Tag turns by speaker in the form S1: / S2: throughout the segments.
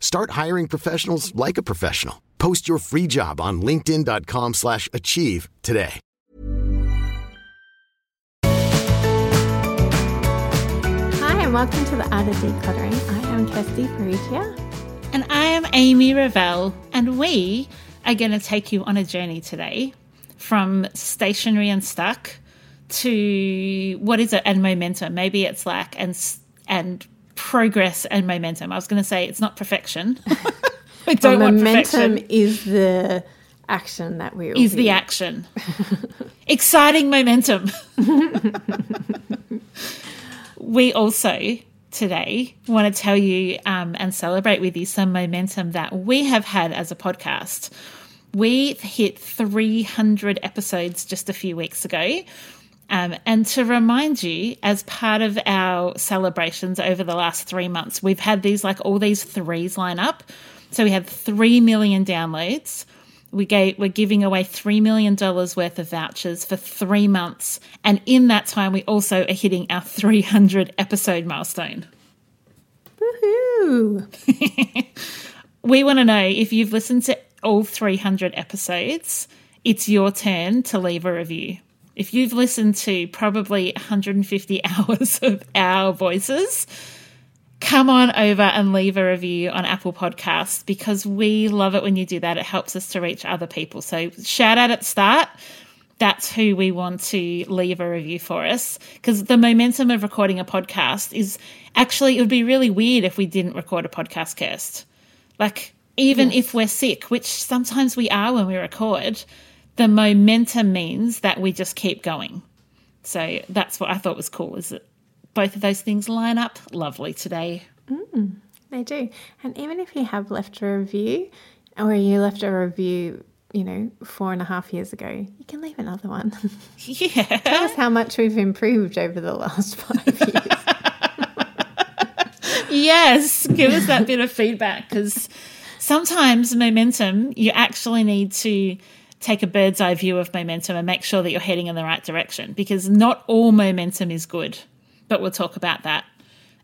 S1: Start hiring professionals like a professional. Post your free job on linkedin.com/achieve slash achieve today.
S2: Hi, and welcome to the Art of Decluttering. I am Kirsty Perugia.
S3: And I am Amy Revell, and we are going to take you on a journey today from stationary and stuck to what is it and momentum. Maybe it's like and and progress and momentum. I was going to say it's not perfection. we don't want
S2: momentum is the action that we
S3: Is the action exciting momentum? we also today want to tell you um, and celebrate with you some momentum that we have had as a podcast. We hit 300 episodes just a few weeks ago. Um, and to remind you, as part of our celebrations over the last three months, we've had these like all these threes line up. So we had 3 million downloads. We gave, we're giving away $3 million worth of vouchers for three months. And in that time, we also are hitting our 300 episode milestone.
S2: Woohoo!
S3: We want to know if you've listened to all 300 episodes, it's your turn to leave a review. If you've listened to probably 150 hours of our voices, come on over and leave a review on Apple Podcasts because we love it when you do that. It helps us to reach other people. So, shout out at start. That's who we want to leave a review for us because the momentum of recording a podcast is actually, it would be really weird if we didn't record a podcast, cast. Like, even if we're sick, which sometimes we are when we record, the momentum means that we just keep going. So that's what I thought was cool, is that both of those things line up lovely today.
S2: Mm, they do. And even if you have left a review or you left a review, you know, four and a half years ago, you can leave another one.
S3: Yeah.
S2: Tell us how much we've improved over the last five years.
S3: yes. Give us that bit of feedback because sometimes momentum, you actually need to take a bird's eye view of momentum and make sure that you're heading in the right direction because not all momentum is good. But we'll talk about that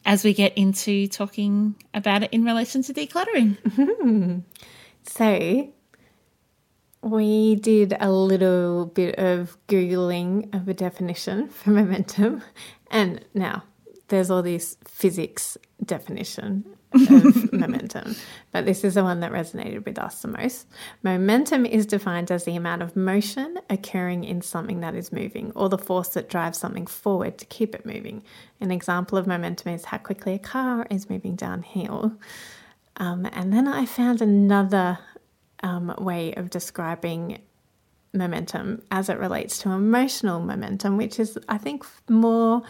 S3: as we get into talking about it in relation to decluttering.
S2: So, we did a little bit of Googling of a definition for momentum. And now there's all this physics definition of momentum, but this is the one that resonated with us the most. Momentum is defined as the amount of motion occurring in something that is moving or the force that drives something forward to keep it moving. An example of momentum is how quickly a car is moving downhill. Um, and then I found another um, way of describing momentum as it relates to emotional momentum, which is, I think, more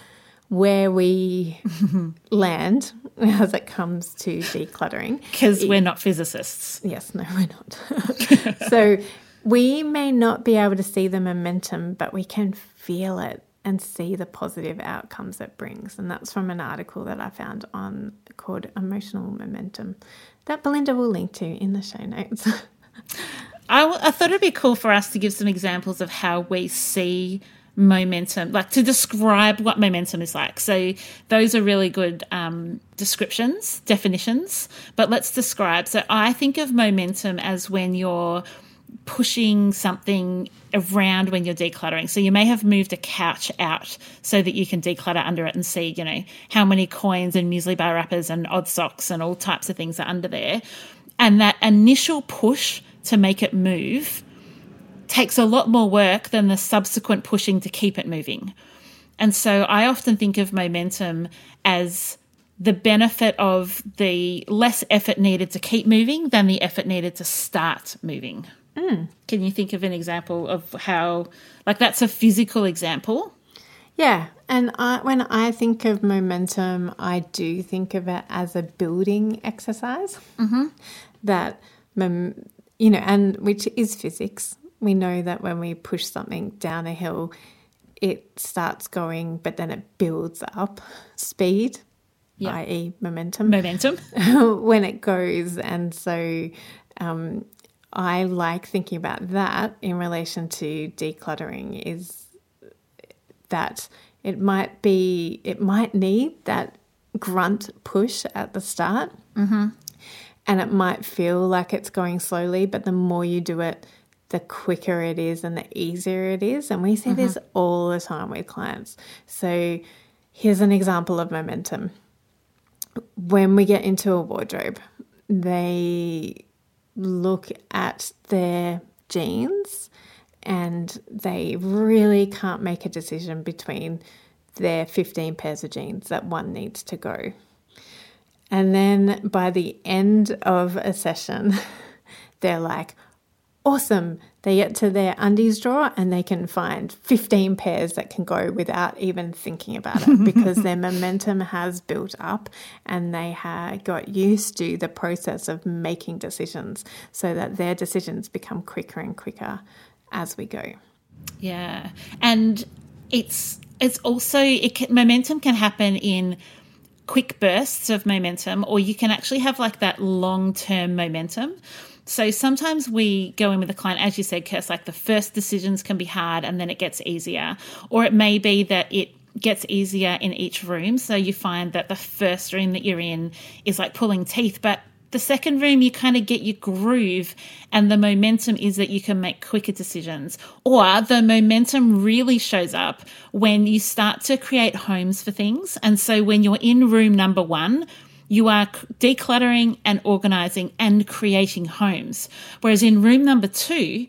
S2: where we land as it comes to decluttering.
S3: Because we're not physicists.
S2: Yes, no, we're not. so we may not be able to see the momentum, but we can feel it and see the positive outcomes it brings. And that's from an article that I found on called Emotional Momentum that Belinda will link to in the show notes.
S3: I, w- I thought it'd be cool for us to give some examples of how we see momentum, like to describe what momentum is like. So those are really good um, descriptions, definitions. But let's describe. So I think of momentum as when you're pushing something around when you're decluttering. So you may have moved a couch out so that you can declutter under it and see, you know, how many coins and muesli bar wrappers and odd socks and all types of things are under there. And that initial push to make it move takes a lot more work than the subsequent pushing to keep it moving. And so I often think of momentum as the benefit of the less effort needed to keep moving than the effort needed to start moving. Mm. Can you think of an example of how, like, that's a physical example?
S2: Yeah. And I, when I think of momentum, I do think of it as a building exercise. Mm-hmm. That, you know, and which is physics. We know that when we push something down a hill, it starts going, but then it builds up speed yeah. i.e., momentum.
S3: Momentum.
S2: when it goes. And so um, I like thinking about that in relation to decluttering is that it might be, it might need that grunt push at the start. Mm-hmm. And it might feel like it's going slowly, but the more you do it, the quicker it is and the easier it is. And we see mm-hmm. this all the time with clients. So here's an example of momentum when we get into a wardrobe, they look at their jeans and they really can't make a decision between their 15 pairs of jeans that one needs to go. And then by the end of a session, they're like, awesome. They get to their undies drawer and they can find 15 pairs that can go without even thinking about it because their momentum has built up and they have got used to the process of making decisions so that their decisions become quicker and quicker as we go.
S3: Yeah. And it's it's also it can, momentum can happen in quick bursts of momentum or you can actually have like that long-term momentum so sometimes we go in with a client, as you said, Kirst, like the first decisions can be hard and then it gets easier. Or it may be that it gets easier in each room. So you find that the first room that you're in is like pulling teeth, but the second room, you kind of get your groove, and the momentum is that you can make quicker decisions. Or the momentum really shows up when you start to create homes for things. And so when you're in room number one, you are decluttering and organizing and creating homes. Whereas in room number two,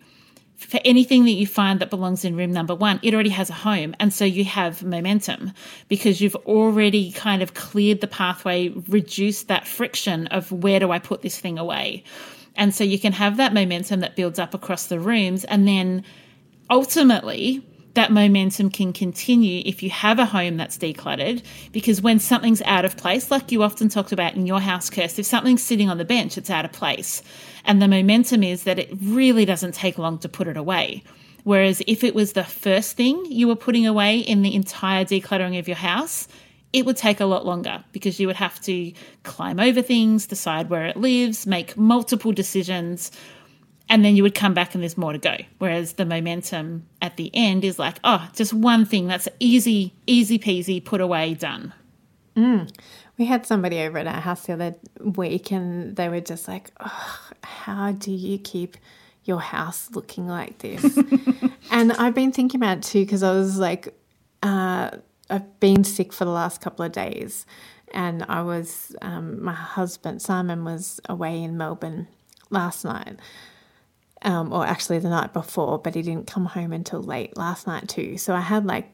S3: for anything that you find that belongs in room number one, it already has a home. And so you have momentum because you've already kind of cleared the pathway, reduced that friction of where do I put this thing away. And so you can have that momentum that builds up across the rooms. And then ultimately, that momentum can continue if you have a home that's decluttered. Because when something's out of place, like you often talked about in your house, Kirst, if something's sitting on the bench, it's out of place. And the momentum is that it really doesn't take long to put it away. Whereas if it was the first thing you were putting away in the entire decluttering of your house, it would take a lot longer because you would have to climb over things, decide where it lives, make multiple decisions, and then you would come back and there's more to go. Whereas the momentum at the end is like, oh, just one thing that's easy, easy peasy, put away, done.
S2: Mm. We had somebody over at our house the other week and they were just like, oh, how do you keep your house looking like this? and I've been thinking about it too because I was like, uh, I've been sick for the last couple of days. And I was, um, my husband, Simon, was away in Melbourne last night um, or actually the night before, but he didn't come home until late last night too. So I had like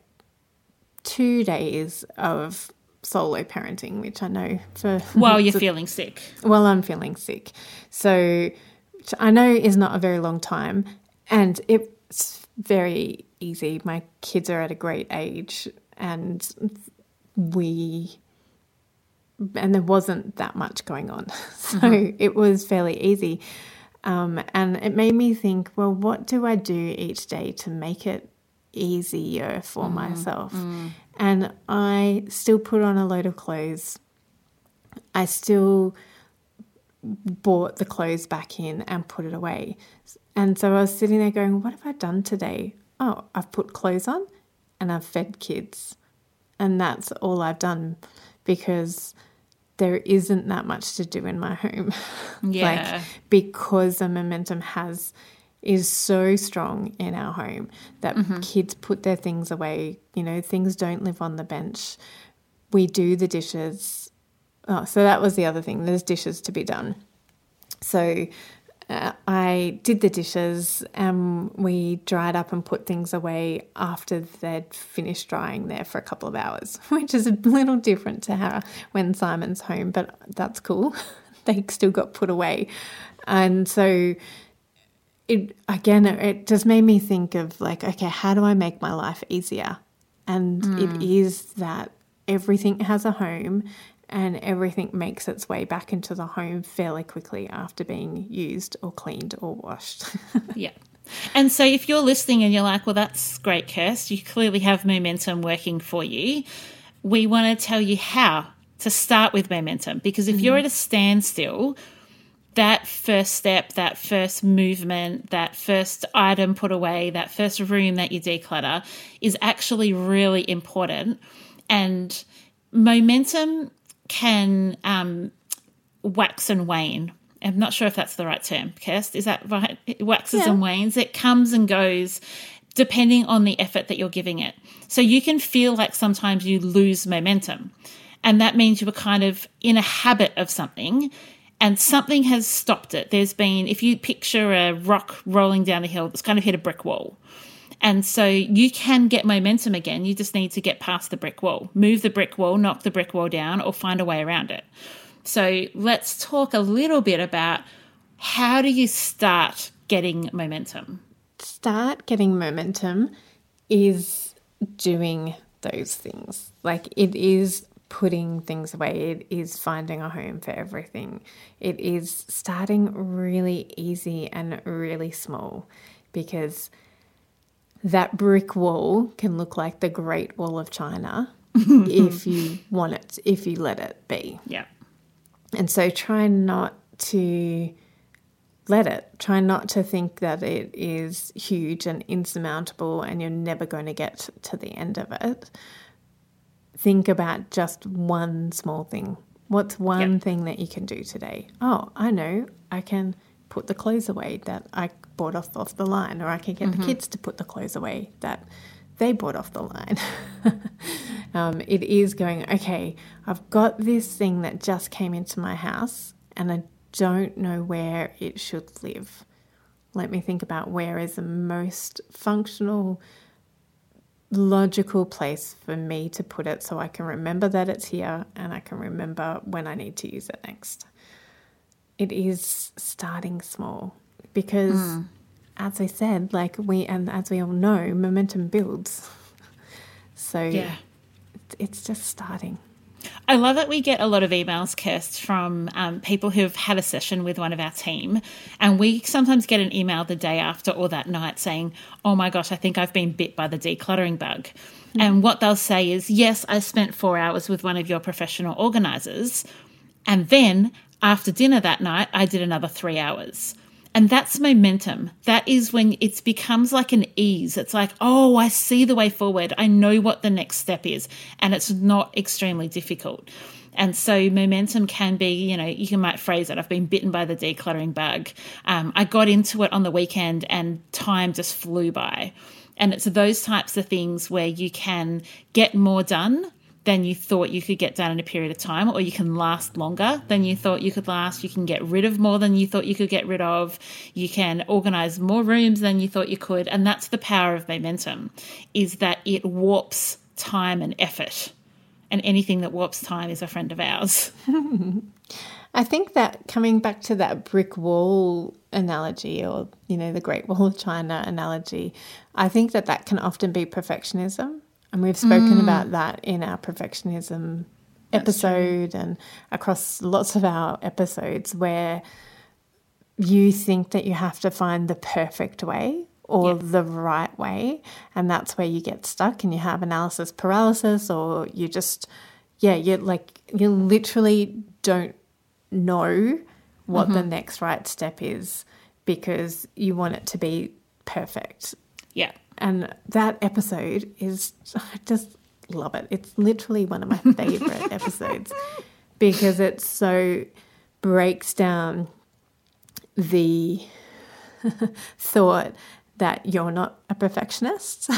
S2: two days of solo parenting, which I know for
S3: while you're feeling sick.
S2: Well, I'm feeling sick, so I know is not a very long time, and it's very easy. My kids are at a great age, and we and there wasn't that much going on, so mm-hmm. it was fairly easy. Um, and it made me think, well, what do I do each day to make it easier for mm, myself? Mm. And I still put on a load of clothes. I still bought the clothes back in and put it away. And so I was sitting there going, what have I done today? Oh, I've put clothes on and I've fed kids. And that's all I've done because there isn't that much to do in my home.
S3: Yeah.
S2: like because the momentum has is so strong in our home that mm-hmm. kids put their things away, you know, things don't live on the bench. We do the dishes. Oh, so that was the other thing. There's dishes to be done. So uh, I did the dishes and we dried up and put things away after they'd finished drying there for a couple of hours, which is a little different to how when Simon's home, but that's cool. they still got put away. And so it again it just made me think of like okay, how do I make my life easier? And it is that everything has a home and everything makes its way back into the home fairly quickly after being used or cleaned or washed.
S3: Yeah. And so if you're listening and you're like, well, that's great, Kirst, you clearly have momentum working for you. We want to tell you how to start with momentum because if you're mm-hmm. at a standstill, that first step, that first movement, that first item put away, that first room that you declutter is actually really important. And momentum can um, wax and wane. I'm not sure if that's the right term, Kirst. Is that right? It waxes
S2: Yeah.
S3: and wanes. It comes and goes depending on the effort that you're giving it. So you can feel like sometimes you lose momentum. And that means you were kind of in a habit of something and something has stopped it. There's been, if you picture a rock rolling down a hill that's kind of hit a brick wall. And so you can get momentum again. You just need to get past the brick wall, move the brick wall, knock the brick wall down, or find a way around it. So let's talk a little bit about how do you start getting momentum?
S2: Start getting momentum is doing those things. Like it is putting things away, it is finding a home for everything. It is starting really easy and really small because that brick wall can look like the Great Wall of China if you want it, if you let it be.
S3: Yeah.
S2: And so try not to let it. Try not to think that it is huge and insurmountable and you're never going to get to the end of it. Think about just one small thing. What's one
S3: Yep.
S2: thing that you can do today? Oh, I know. I can put the clothes away that I bought off, off the line, or I can get the kids to put the clothes away that they bought off the line. um, it is going, okay, I've got this thing that just came into my house and I don't know where it should live. Let me think about where is the most functional, logical place for me to put it so I can remember that it's here and I can remember when I need to use it next. It is starting small because, as I said, like we, and as we all know, momentum builds. So
S3: Yeah.
S2: it's just starting.
S3: I love that we get a lot of emails, Kirst, from um, people who've had a session with one of our team. And we sometimes get an email the day after or that night saying, Oh my gosh, I think I've been bit by the decluttering bug. And what they'll say is, Yes, I spent four hours with one of your professional organizers. And then after dinner that night, I did another three hours. And that's momentum. That is when it becomes like an ease. It's like, oh, I see the way forward. I know what the next step is. And it's not extremely difficult. And so momentum can be, you know, you can might phrase it. I've been bitten by the decluttering bug. Um, I got into it on the weekend and time just flew by. And it's those types of things where you can get more done than you thought you could get done in a period of time, or you can last longer than you thought you could last. You can get rid of more than you thought you could get rid of. You can organize more rooms than you thought you could. And that's the power of momentum, is that it warps time and effort. And anything that warps time is a friend of ours.
S2: I think that coming back to that brick wall analogy or, you know, the Great Wall of China analogy, I think that that can often be perfectionism. And we've spoken mm. about that in our perfectionism episode and across lots of our episodes where you think that you have to find the perfect way or the right way. And that's where you get stuck and you have analysis paralysis or you just, yeah, you're like, you literally don't know what the mm-hmm. next right step is because you want it to be perfect.
S3: Yeah.
S2: And that episode is, I just love it. It's literally one of my favorite episodes because it so breaks down the thought that you're not a perfectionist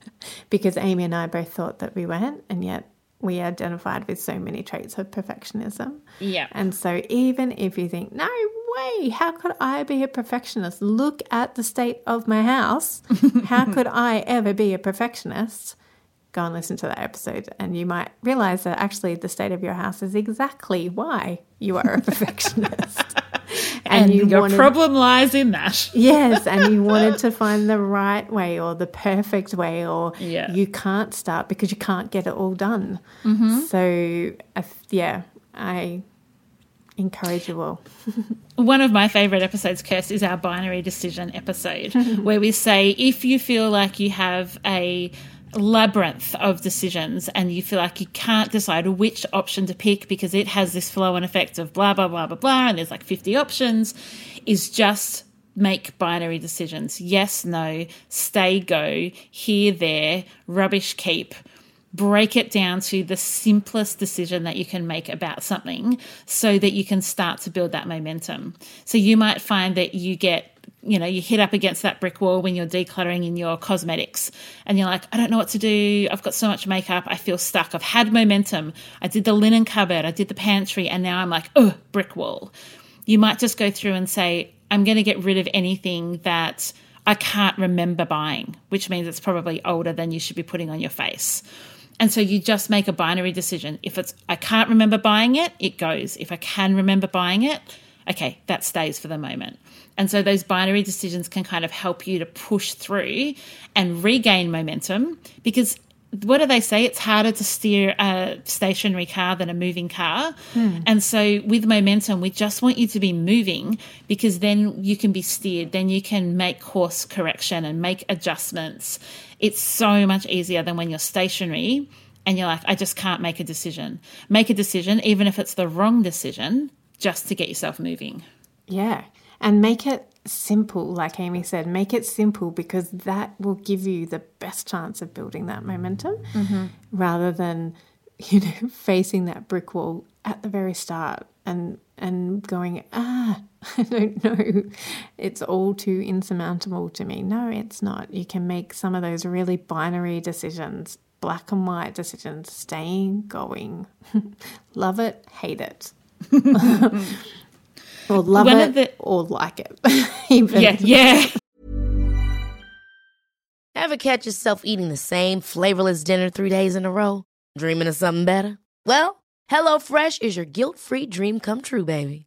S2: because Amy and I both thought that we weren't, and yet we identified with so many traits of perfectionism.
S3: Yeah.
S2: And so, even if you think, no way. How could I be a perfectionist? Look at the state of my house. How could I ever be a perfectionist? Go and listen to that episode, and you might realize that actually the state of your house is exactly why you are a perfectionist.
S3: and, you your wanted, problem lies in that.
S2: yes, and you wanted to find the right way or the perfect way, or
S3: yeah.
S2: you can't start because you can't get it all done. Mm-hmm. So, yeah, I all.
S3: One of my favorite episodes, Kirst, is our binary decision episode, where we say if you feel like you have a labyrinth of decisions and you feel like you can't decide which option to pick because it has this flow and effect of blah blah blah blah blah and there's like 50 options is just make binary decisions yes no stay go here there rubbish keep break it down to the simplest decision that you can make about something so that you can start to build that momentum. So you might find that you get you know, you hit up against that brick wall when you're decluttering in your cosmetics and you're like, I don't know what to do. I've got so much makeup. I feel stuck. I've had momentum. I did the linen cupboard, I did the pantry, and now I'm like, oh, brick wall. You might just go through and say, I'm going to get rid of anything that I can't remember buying, which means it's probably older than you should be putting on your face. And so you just make a binary decision. If it's, I can't remember buying it, it goes. If I can remember buying it, okay, that stays for the moment. And so those binary decisions can kind of help you to push through and regain momentum because what do they say? It's harder to steer a stationary car than a moving car. Hmm. And so, with momentum, we just want you to be moving because then you can be steered, then you can make course correction and make adjustments. It's so much easier than when you're stationary and you're like, I just can't make a decision. Make a decision, even if it's the wrong decision, just to get yourself moving.
S2: Yeah. And make it simple, like Amy said, make it simple because that will give you the best chance of building that momentum mm-hmm. rather than, you know, facing that brick wall at the very start and and going, ah, I don't know. It's all too insurmountable to me. No, it's not. You can make some of those really binary decisions, black and white decisions, staying going. Love it, hate it. or love One it the- or like it.
S3: yeah, yeah.
S4: Ever catch yourself eating the same flavorless dinner three days in a row? Dreaming of something better? Well, HelloFresh is your guilt-free dream come true, baby.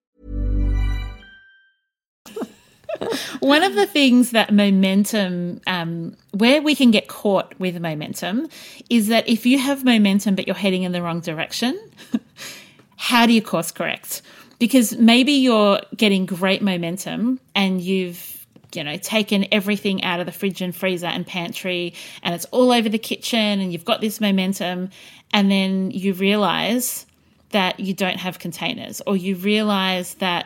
S3: One of the things that momentum um, where we can get caught with momentum is that if you have momentum but you're heading in the wrong direction, how do you course correct? because maybe you're getting great momentum and you've you know taken everything out of the fridge and freezer and pantry and it's all over the kitchen and you've got this momentum and then you realize that you don't have containers or you realize that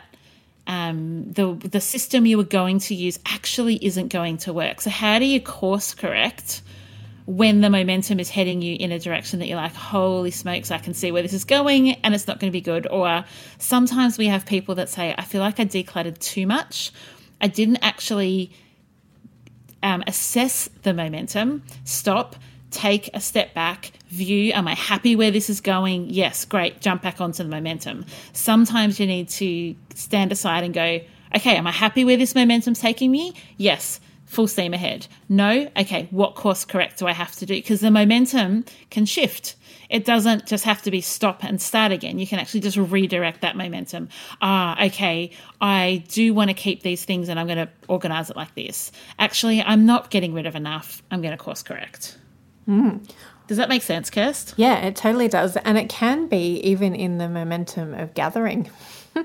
S3: um, the the system you were going to use actually isn't going to work. So how do you course correct when the momentum is heading you in a direction that you're like, holy smokes, I can see where this is going and it's not going to be good. Or sometimes we have people that say, I feel like I decluttered too much. I didn't actually um, assess the momentum, stop, take a step back, view, am I happy where this is going? Yes, great, jump back onto the momentum. Sometimes you need to stand aside and go, okay, am I happy where this momentum's taking me? Yes full steam ahead. No, okay, what course correct do I have to do? Because the momentum can shift. It doesn't just have to be stop and start again. You can actually just redirect that momentum. Ah, okay, I do want to keep these things and I'm going to organize it like this. Actually, I'm not getting rid of enough. I'm going to course correct.
S2: Mm.
S3: Does that make sense, Kirst?
S2: Yeah, it totally does. And it can be even in the momentum of gathering.
S3: Yes.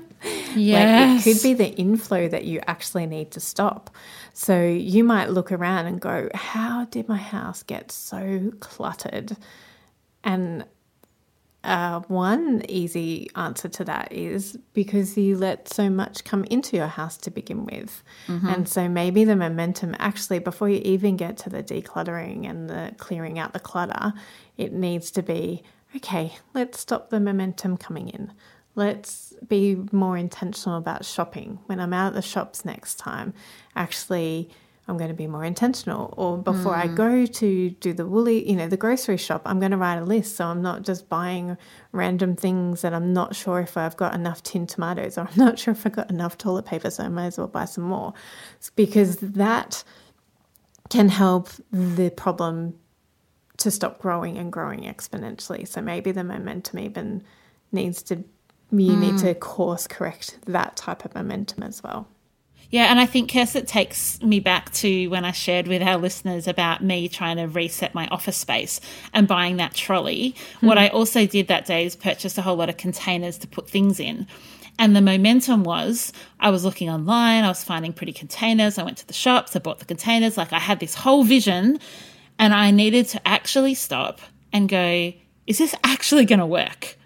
S2: Like it could be the inflow that you actually need to stop. So you might look around and go, How did my house get so cluttered? And uh, one easy answer to that is because you let so much come into your house to begin with. And so maybe the momentum actually, before you even get to the decluttering and the clearing out the clutter, it needs to be okay, let's stop the momentum coming in. Let's be more intentional about shopping. When I'm out at the shops next time, actually, I'm going to be more intentional. Or before I mm. go to do the woolly, you know, the grocery shop, I'm going to write a list. So I'm not just buying random things that I'm not sure if I've got enough tin tomatoes or I'm not sure if I've got enough toilet paper. So I might as well buy some more. It's because that can help the problem to stop growing and growing exponentially. So maybe the momentum even needs to, you need mm. to course correct that type of momentum as well.
S3: Yeah, and I think, Kirst, it takes me back to when I shared with our listeners about me trying to reset my office space and buying that trolley. Hmm. What I also did that day is purchase a whole lot of containers to put things in. And the momentum was I was looking online, I was finding pretty containers. I went to the shops, I bought the containers. Like I had this whole vision, and I needed to actually stop and go, is this actually going to work?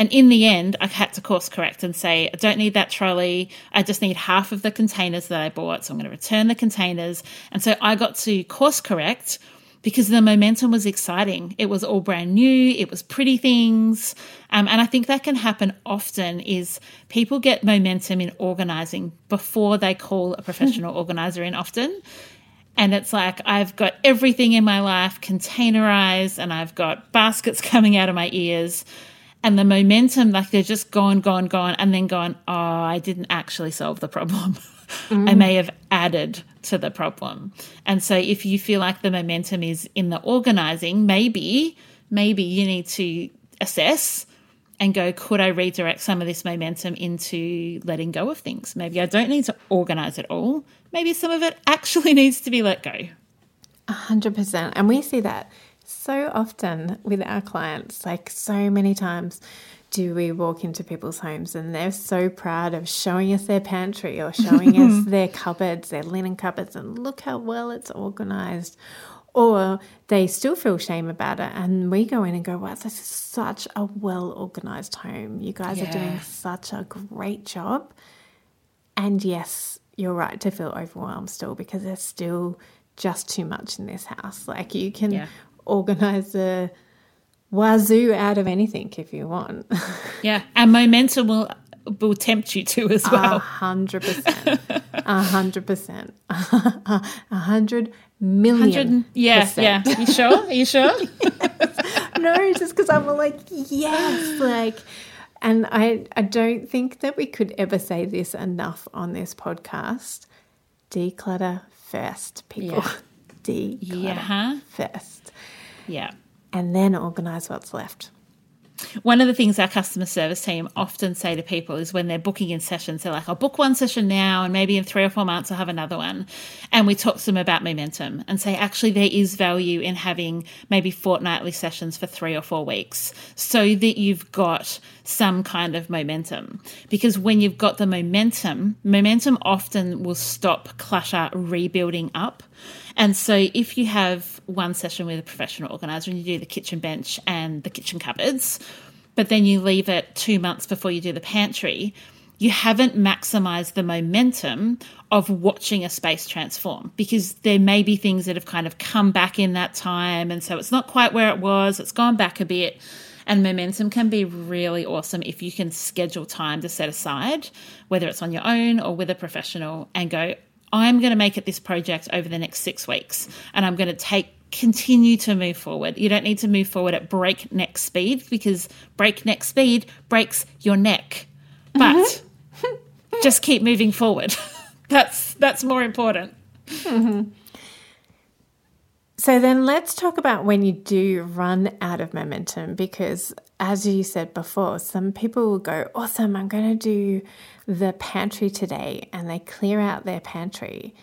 S3: And in the end, I had to course correct and say, I don't need that trolley. I just need half of the containers that I bought. So I'm going to return the containers. And so I got to course correct because the momentum was exciting. It was all brand new. It was pretty things. Um, and I think that can happen often is people get momentum in organizing before they call a professional organizer in often. And it's like, I've got everything in my life containerized and I've got baskets coming out of my ears and the momentum, like they're just gone, gone, gone, and then gone, oh, I didn't actually solve the problem. I mm. may have added to the problem. And so if you feel like the momentum is in the organizing, maybe, maybe you need to assess and go, could I redirect some of this momentum into letting go of things? Maybe I don't need to organize it all. Maybe some of it actually needs to be let go.
S2: 100%. And we see that so often with our clients. Like, so many times do we walk into people's homes and they're so proud of showing us their pantry or showing us their cupboards, their linen cupboards, and look how well it's organized. Or they still feel shame about it. And we go in and go, wow, this is such a well organized home. You guys are doing such a great job. And yes, you're right to feel overwhelmed still because there's still just too much in this house. Like you can
S3: Yeah.
S2: Organize a wazoo out of anything if you want.
S3: Yeah. And momentum will will tempt you to as
S2: A
S3: well.
S2: hundred percent. A hundred percent. A hundred million.
S3: yeah,
S2: percent.
S3: yeah. You sure? Are you sure?
S2: no, just because I'm like, yes, like, and I, I don't think that we could ever say this enough on this podcast. Declutter first, people.
S3: Yeah.
S2: Declutter
S3: Yeah.
S2: first,
S3: yeah.
S2: and then organize what's left.
S3: One of the things our customer service team often say to people is when they're booking in sessions, they're like, I'll book one session now, and maybe in three or four months I'll have another one. And we talk to them about momentum and say, actually, there is value in having maybe fortnightly sessions for three or four weeks so that you've got some kind of momentum. Because when you've got the momentum, momentum often will stop clutter rebuilding up. And so if you have one session with a professional organizer and you do the kitchen bench and the kitchen cupboards, but then you leave it two months before you do the pantry, you haven't maximized the momentum of watching a space transform because there may be things that have kind of come back in that time. And so it's not quite where it was, it's gone back a bit. And momentum can be really awesome if you can schedule time to set aside, whether it's on your own or with a professional, and go, I'm going to make it this project over the next six weeks, and I'm going to take continue to move forward. You don't need to move forward at breakneck speed because breakneck speed breaks your neck. But mm-hmm. just keep moving forward. that's that's more important. Mm-hmm.
S2: So then let's talk about when you do run out of momentum because as you said before, some people will go, Awesome, I'm going to do the pantry today. And they clear out their pantry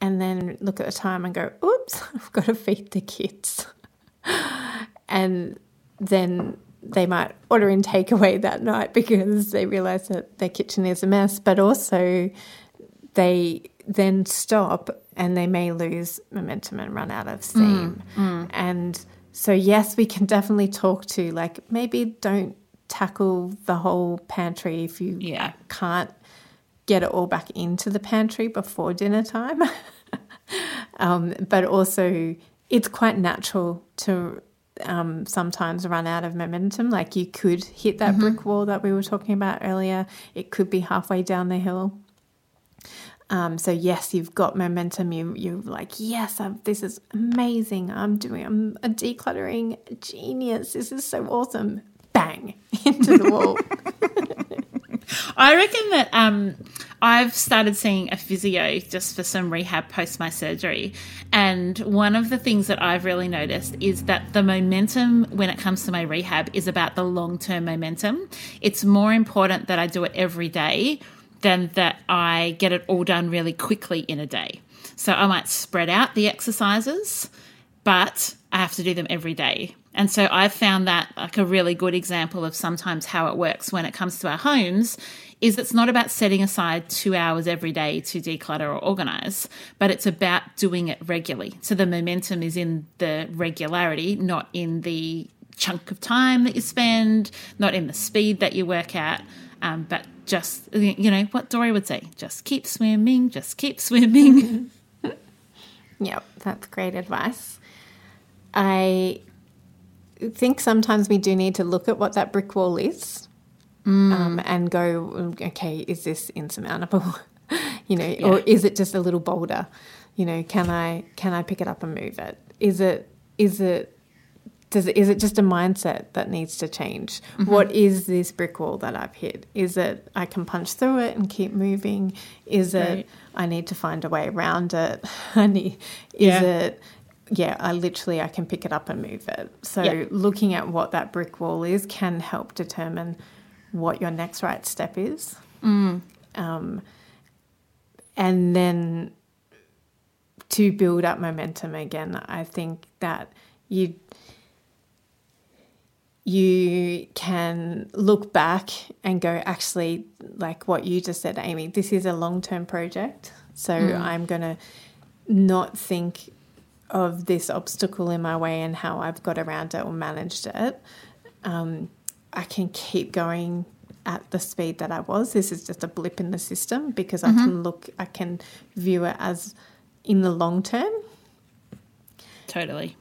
S2: and then look at the time and go, Oops, I've got to feed the kids. and then they might order in takeaway that night because they realize that their kitchen is a mess, but also they then stop and they may lose momentum and run out of steam. Mm, mm. And so, yes, we can definitely talk to like maybe don't tackle the whole pantry if you
S3: Yeah.
S2: can't get it all back into the pantry before dinner time. um, but also, it's quite natural to um, sometimes run out of momentum. Like you could hit that brick wall that we were talking about earlier, it could be halfway down the hill. Um, so yes, you've got momentum. You you're like, yes, i this is amazing. I'm doing. I'm a decluttering genius. This is so awesome. Bang into the wall.
S3: I reckon that um, I've started seeing a physio just for some rehab post my surgery. And one of the things that I've really noticed is that the momentum when it comes to my rehab is about the long term momentum. It's more important that I do it every day than that I get it all done really quickly in a day. So I might spread out the exercises but I have to do them every day. And so I've found that like a really good example of sometimes how it works when it comes to our homes is it's not about setting aside two hours every day to declutter or organize, but it's about doing it regularly. So the momentum is in the regularity, not in the chunk of time that you spend, not in the speed that you work at, um, but just, you know, what Dory would say, just keep swimming, just keep swimming.
S2: Yep, that's great advice. I think sometimes we do need to look at what that brick wall is um, and go, okay, is this insurmountable? you know, or is it just a little boulder? You know, can I can I pick it up and move it? Is it is it does it, is it just a mindset that needs to change? What is this brick wall that I've hit? Is it I can punch through it and keep moving? Is it I need to find a way around it? I need, is
S3: Yeah.
S2: it yeah, I literally I can pick it up and move it. So
S3: Yeah.
S2: looking at what that brick wall is can help determine what your next right step is. Um, and then to build up momentum again, I think that you you can look back and go, actually, like what you just said, Amy, this is a long term project. So I'm going to not think of this obstacle in my way and how I've got around it or managed it. Um, I can keep going at the speed that I was. This is just a blip in the system because I can look, I can view it as in the long term.
S3: totally.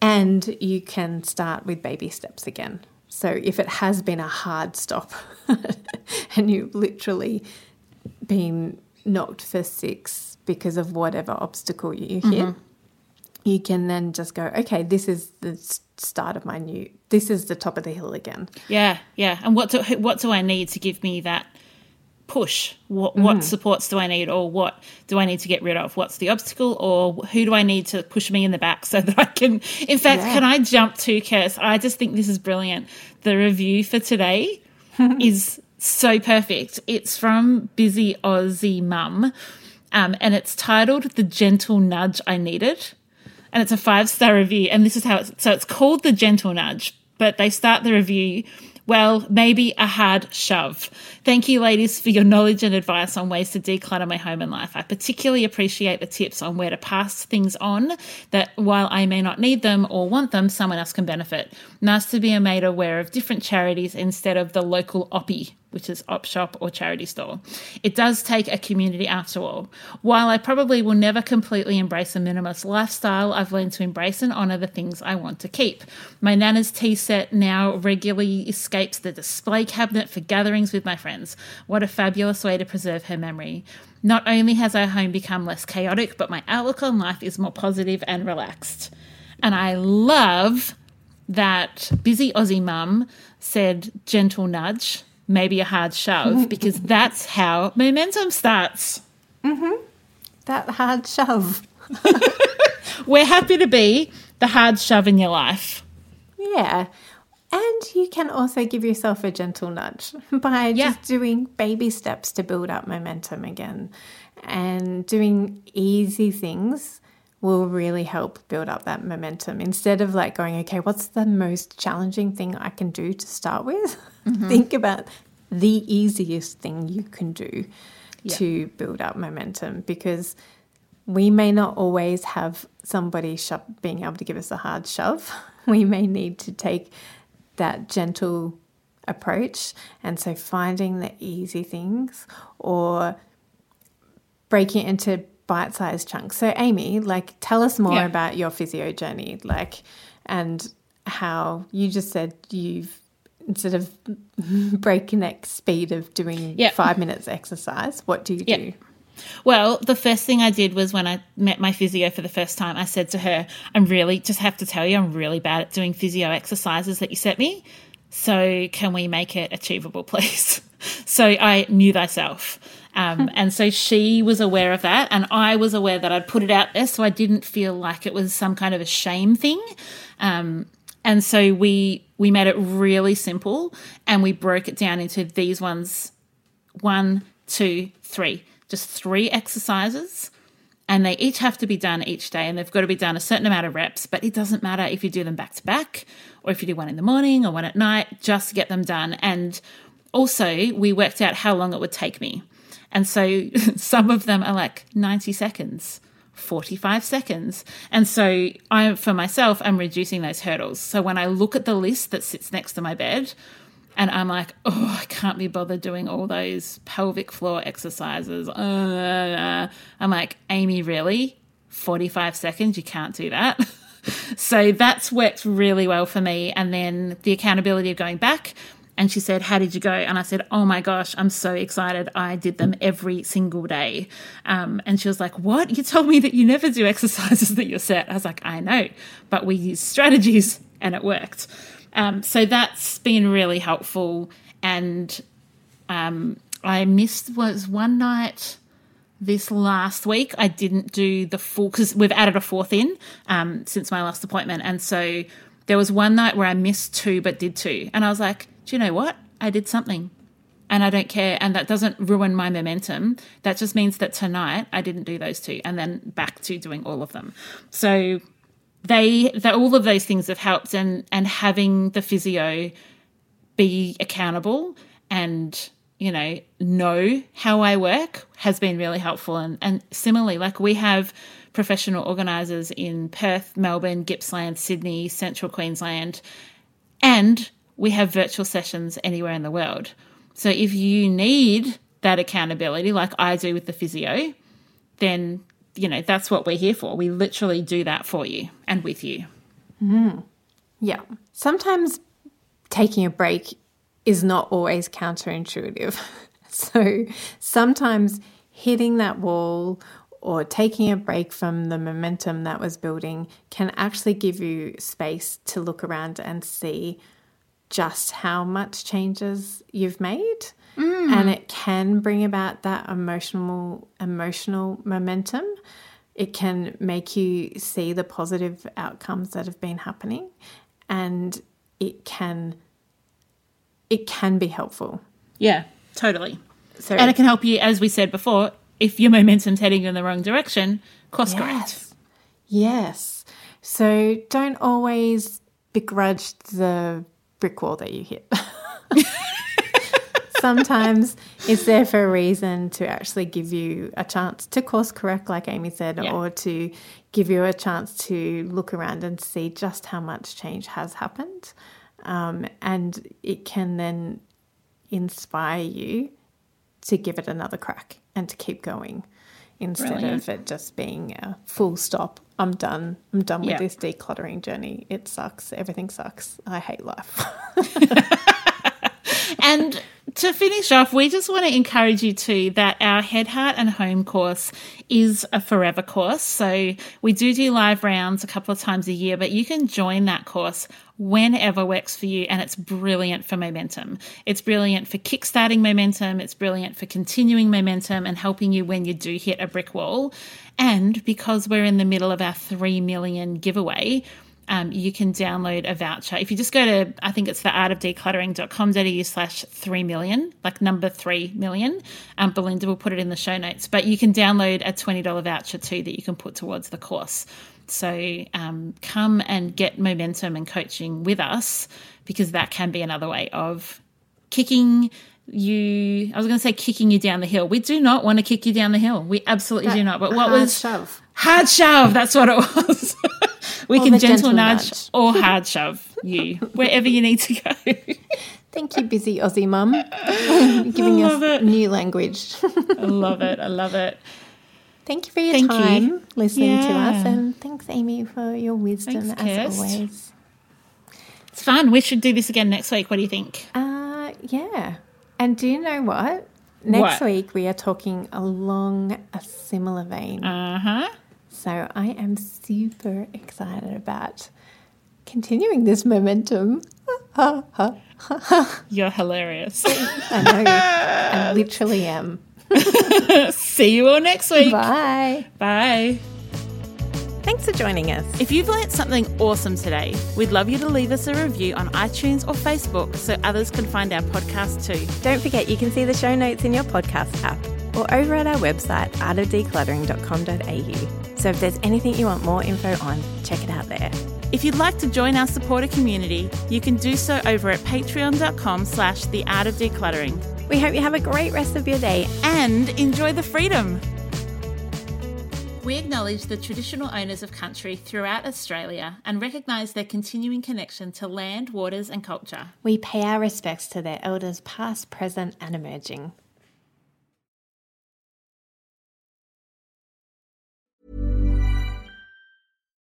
S2: And you can start with baby steps again. So if it has been a hard stop and you've literally been knocked for six because of whatever obstacle you hit, you can then just go, okay, this is the start of my new, this is the top of the hill again.
S3: Yeah, yeah. And what do what do I need to give me that push? What what supports do I need, or what do I need to get rid of? What's the obstacle, or who do I need to push me in the back so that I can? In fact,
S2: Yeah.
S3: can I jump to Kirst? I just think this is brilliant. The review for today is so perfect. It's from Busy Aussie Mum, um, and it's titled "The Gentle Nudge I Needed." And it's a five star review. And this is how it's so it's called the gentle nudge, but they start the review. Well, maybe a hard shove. Thank you, ladies, for your knowledge and advice on ways to declutter my home and life. I particularly appreciate the tips on where to pass things on that while I may not need them or want them, someone else can benefit. Nice to be made aware of different charities instead of the local oppie which is op shop or charity store. It does take a community after all. While I probably will never completely embrace a minimalist lifestyle, I've learned to embrace and honour the things I want to keep. My Nana's tea set now regularly escapes the display cabinet for gatherings with my friends. What a fabulous way to preserve her memory. Not only has our home become less chaotic, but my outlook on life is more positive and relaxed. And I love that busy Aussie mum said gentle nudge, maybe a hard shove, mm-hmm. because that's how momentum starts. Mm-hmm.
S2: That hard shove.
S3: We're happy to be the hard shove in your life.
S2: Yeah. And you can also give yourself a gentle nudge by
S3: Yeah.
S2: just doing baby steps to build up momentum again and doing easy things will really help build up that momentum. Instead of like going, okay, what's the most challenging thing I can do to start with? Mm-hmm. Think about the easiest thing you can do to build up momentum because we may not always have somebody sho- being able to give us a hard shove. We may need to take that gentle approach. And so finding the easy things or breaking it into bite sized chunks. So, Amy, like, tell us more
S3: Yeah.
S2: about your physio journey, like, and how you just said you've instead of breakneck speed of doing
S3: Yeah.
S2: five minutes exercise, what do you
S3: Yeah.
S2: do?
S3: Well, the first thing I did was when I met my physio for the first time, I said to her, I'm really, just have to tell you, I'm really bad at doing physio exercises that you set me. So can we make it achievable, please? so I knew thyself. Um, and so she was aware of that. And I was aware that I'd put it out there. So I didn't feel like it was some kind of a shame thing. Um, and so we, we made it really simple and we broke it down into these ones one, two, three. Just three exercises. And they each have to be done each day and they've got to be done a certain amount of reps. But it doesn't matter if you do them back to back or if you do one in the morning or one at night, just get them done. And also, we worked out how long it would take me. And so some of them are like 90 seconds. 45 seconds. And so I for myself I'm reducing those hurdles. So when I look at the list that sits next to my bed, and I'm like, oh, I can't be bothered doing all those pelvic floor exercises. Uh, I'm like, Amy, really? 45 seconds? You can't do that. so that's worked really well for me. And then the accountability of going back. And she said, How did you go? And I said, Oh my gosh, I'm so excited. I did them every single day. Um, and she was like, What? You told me that you never do exercises that you're set. I was like, I know, but we use strategies and it worked. Um, so that's been really helpful. And um, I missed was one night this last week. I didn't do the full because we've added a fourth in um, since my last appointment, and so there was one night where I missed two but did two, and I was like, do you know what? I did something. And I don't care, and that doesn't ruin my momentum. That just means that tonight I didn't do those two, and then back to doing all of them. So they that all of those things have helped and and having the physio be accountable and you know know how I work has been really helpful and and similarly like we have professional organizers in Perth, Melbourne, Gippsland, Sydney, Central Queensland and we have virtual sessions anywhere in the world. So if you need that accountability like I do with the physio, then you know that's what we're here for. We literally do that for you and with you. Mm-hmm.
S2: Yeah. Sometimes taking a break is not always counterintuitive. so sometimes hitting that wall or taking a break from the momentum that was building can actually give you space to look around and see just how much changes you've made. Mm. And it can bring about that emotional emotional momentum. It can make you see the positive outcomes that have been happening. And it can it can be helpful.
S3: Yeah, totally.
S2: so
S3: And it can help you, as we said before, if your momentum's heading in the wrong direction, course correct.
S2: yes. Yes. So don't always begrudge the brick wall that you hit sometimes it's there for a reason to actually give you a chance to course correct, like Amy said,
S3: Yeah.
S2: or to give you a chance to look around and see just how much change has happened. Um, and it can then inspire you to give it another crack and to keep going instead
S3: Brilliant.
S2: of it just being a full stop. I'm done. I'm done with
S3: Yeah.
S2: this decluttering journey. It sucks. Everything sucks. I hate life.
S3: And to finish off, we just want to encourage you too that our Head, Heart and Home course is a forever course. So we do do live rounds a couple of times a year, but you can join that course whenever works for you. And it's brilliant for momentum. It's brilliant for kickstarting momentum. It's brilliant for continuing momentum and helping you when you do hit a brick wall. And because we're in the middle of our 3 million giveaway, um, you can download a voucher. If you just go to, I think it's the artofdecluttering.com.au slash 3 million, like number 3 million. Um, Belinda will put it in the show notes. But you can download a $20 voucher too that you can put towards the course. So um, come and get momentum and coaching with us because that can be another way of kicking you. I was going to say kicking you down the hill. We do not want to kick you down the hill. We absolutely
S2: That
S3: do not. But what
S2: hard
S3: was
S2: shove?
S3: hard shove? That's what it was. We
S2: Or
S3: can gentle,
S2: gentle
S3: nudge,
S2: nudge.
S3: or hard shove you wherever you need to go.
S2: Thank you, busy Aussie mum, giving us
S3: it.
S2: new language.
S3: I love it. I love it.
S2: Thank you for your
S3: Thank you.
S2: time listening to us, and thanks, Amy, for your wisdom
S3: Thanks,
S2: as
S3: Kirst.
S2: always.
S3: It's fun. We should do this again next week. What do you think?
S2: Uh, yeah. And do you know what? Next
S3: What?
S2: week we are talking along a similar vein.
S3: Uh huh.
S2: So I am super excited about continuing this momentum.
S3: You're hilarious.
S2: I know. I literally am.
S3: See you all next week.
S2: Bye.
S3: Bye.
S2: Thanks for joining us.
S3: If you've learnt something awesome today, we'd love you to leave us a review on iTunes or Facebook so others can find our podcast too.
S5: Don't forget you can see the show notes in your podcast app or over at our website artofdecluttering.com.au. So if there's anything you want more info on, check it out there.
S3: If you'd like to join our supporter community, you can do so over at patreon.com slash the art of decluttering
S5: We hope you have a great rest of your day.
S3: and enjoy the freedom. We acknowledge the traditional owners of country throughout Australia and recognise their continuing connection to land, waters and culture.
S2: We pay our respects to their elders, past, present, and emerging.